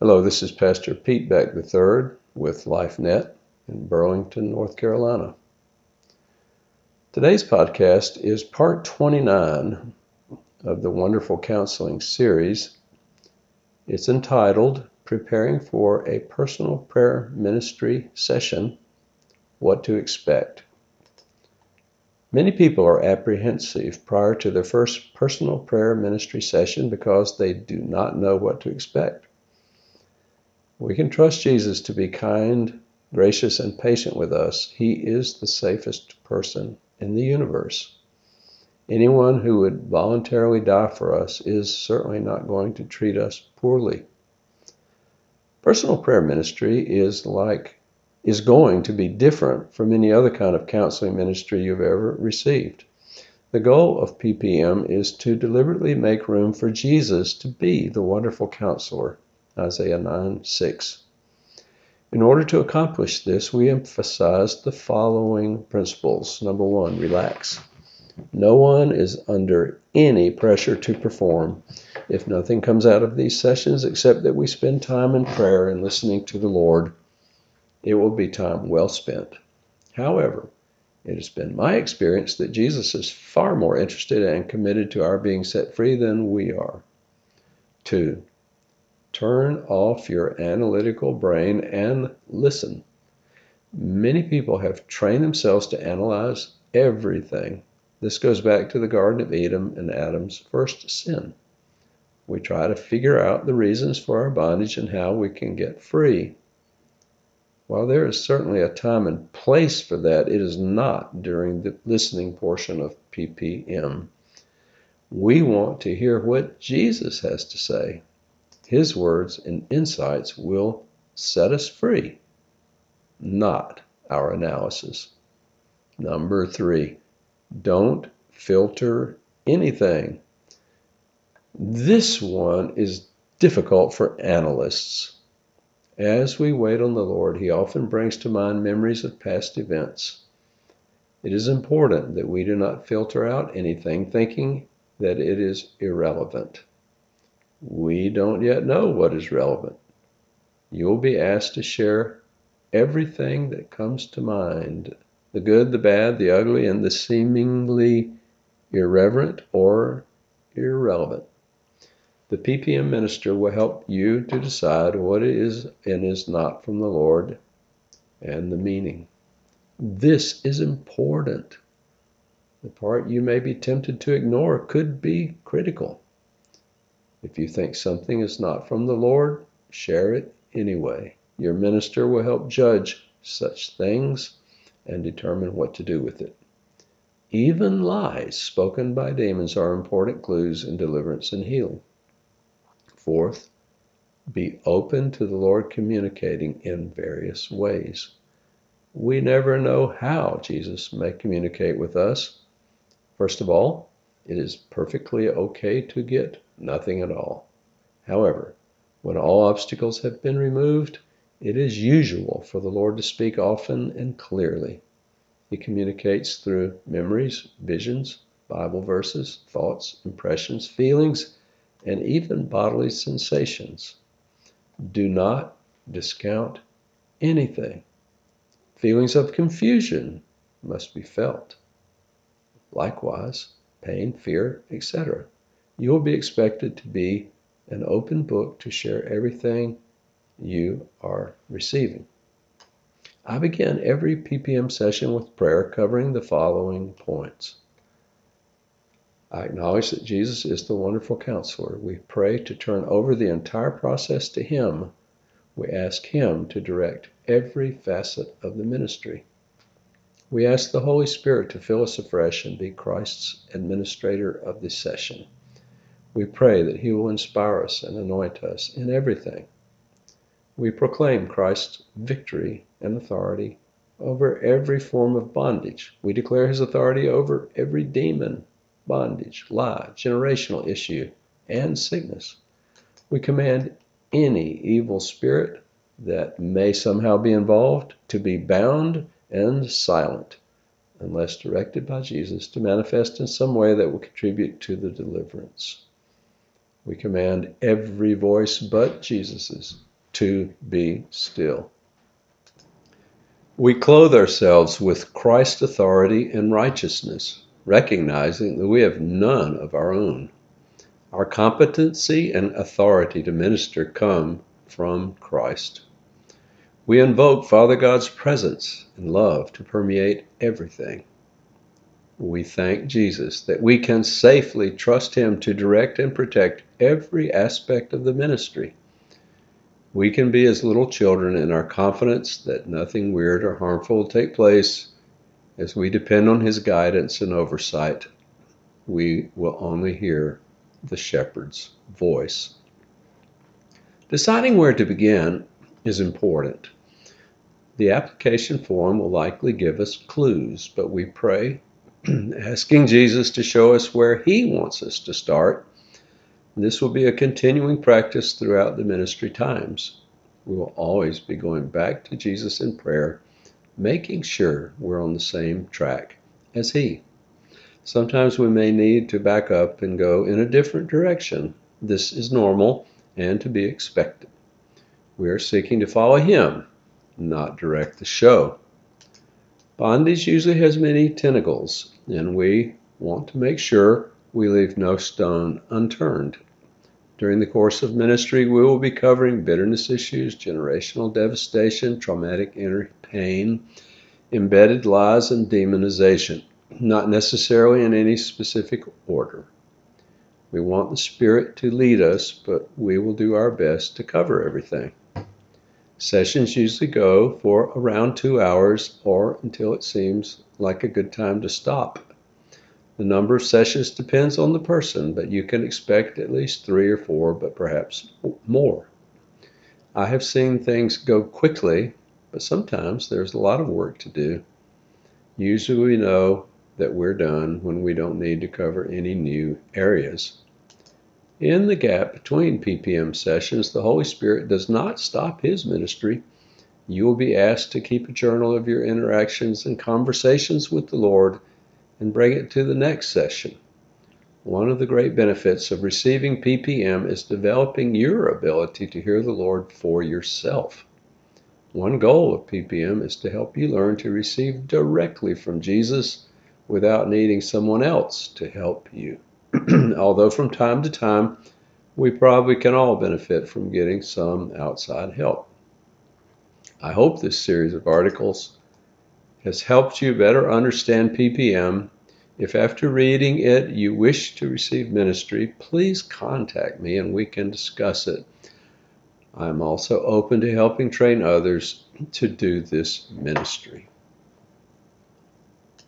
Hello, this is Pastor Pete Beck III with LifeNet in Burlington, North Carolina. Today's podcast is part 29 of the Wonderful Counseling series. It's entitled Preparing for a Personal Prayer Ministry Session What to Expect. Many people are apprehensive prior to their first personal prayer ministry session because they do not know what to expect. We can trust Jesus to be kind, gracious, and patient with us. He is the safest person in the universe. Anyone who would voluntarily die for us is certainly not going to treat us poorly. Personal prayer ministry is like is going to be different from any other kind of counseling ministry you've ever received. The goal of PPM is to deliberately make room for Jesus to be the wonderful counselor, Isaiah 9 6. In order to accomplish this, we emphasize the following principles. Number one, relax. No one is under any pressure to perform. If nothing comes out of these sessions except that we spend time in prayer and listening to the Lord, it will be time well spent. However, it has been my experience that Jesus is far more interested and committed to our being set free than we are. Two, turn off your analytical brain and listen. Many people have trained themselves to analyze everything. This goes back to the Garden of Eden and Adam's first sin. We try to figure out the reasons for our bondage and how we can get free. While there is certainly a time and place for that, it is not during the listening portion of PPM. We want to hear what Jesus has to say. His words and insights will set us free, not our analysis. Number three, don't filter anything. This one is difficult for analysts. As we wait on the Lord, He often brings to mind memories of past events. It is important that we do not filter out anything thinking that it is irrelevant. We don't yet know what is relevant. You will be asked to share everything that comes to mind the good, the bad, the ugly, and the seemingly irreverent or irrelevant. The PPM minister will help you to decide what is and is not from the Lord and the meaning. This is important. The part you may be tempted to ignore could be critical. If you think something is not from the Lord, share it anyway. Your minister will help judge such things and determine what to do with it. Even lies spoken by demons are important clues in deliverance and healing. Fourth, be open to the Lord communicating in various ways. We never know how Jesus may communicate with us. First of all, it is perfectly okay to get nothing at all. However, when all obstacles have been removed, it is usual for the Lord to speak often and clearly. He communicates through memories, visions, Bible verses, thoughts, impressions, feelings, and even bodily sensations. Do not discount anything. Feelings of confusion must be felt. Likewise, pain, fear, etc. You will be expected to be an open book to share everything you are receiving. I begin every PPM session with prayer covering the following points. I acknowledge that Jesus is the wonderful counselor. We pray to turn over the entire process to Him. We ask Him to direct every facet of the ministry. We ask the Holy Spirit to fill us afresh and be Christ's administrator of this session. We pray that He will inspire us and anoint us in everything. We proclaim Christ's victory and authority over every form of bondage. We declare His authority over every demon bondage, lie, generational issue, and sickness. We command any evil spirit that may somehow be involved to be bound and silent unless directed by Jesus to manifest in some way that will contribute to the deliverance. We command every voice but Jesus's to be still. We clothe ourselves with Christ's authority and righteousness, recognizing that we have none of our own. Our competency and authority to minister come from Christ. We invoke Father God's presence and love to permeate everything. We thank Jesus that we can safely trust Him to direct and protect every aspect of the ministry. We can be as little children in our confidence that nothing weird or harmful will take place as we depend on His guidance and oversight. We will only hear the shepherd's voice. Deciding where to begin is important. The application form will likely give us clues, but we pray, asking Jesus to show us where He wants us to start. This will be a continuing practice throughout the ministry times. We will always be going back to Jesus in prayer, making sure we're on the same track as He. Sometimes we may need to back up and go in a different direction. This is normal and to be expected. We are seeking to follow Him not direct the show. Bondage usually has many tentacles, and we want to make sure we leave no stone unturned. During the course of ministry, we will be covering bitterness issues, generational devastation, traumatic inner pain, embedded lies, and demonization, not necessarily in any specific order. We want the Spirit to lead us, but we will do our best to cover everything. Sessions usually go for around two hours or until it seems like a good time to stop. The number of sessions depends on the person, but you can expect at least three or four, but perhaps more. I have seen things go quickly, but sometimes there's a lot of work to do. Usually we know that we're done when we don't need to cover any new areas. In the gap between PPM sessions, the Holy Spirit does not stop His ministry. You will be asked to keep a journal of your interactions and conversations with the Lord and bring it to the next session. One of the great benefits of receiving PPM is developing your ability to hear the Lord for yourself. One goal of PPM is to help you learn to receive directly from Jesus without needing someone else to help you. although from time to time we probably can all benefit from getting some outside help. I hope this series of articles has helped you better understand PPM. If after reading it you wish to receive ministry, please contact me and we can discuss it. I am also open to helping train others to do this ministry.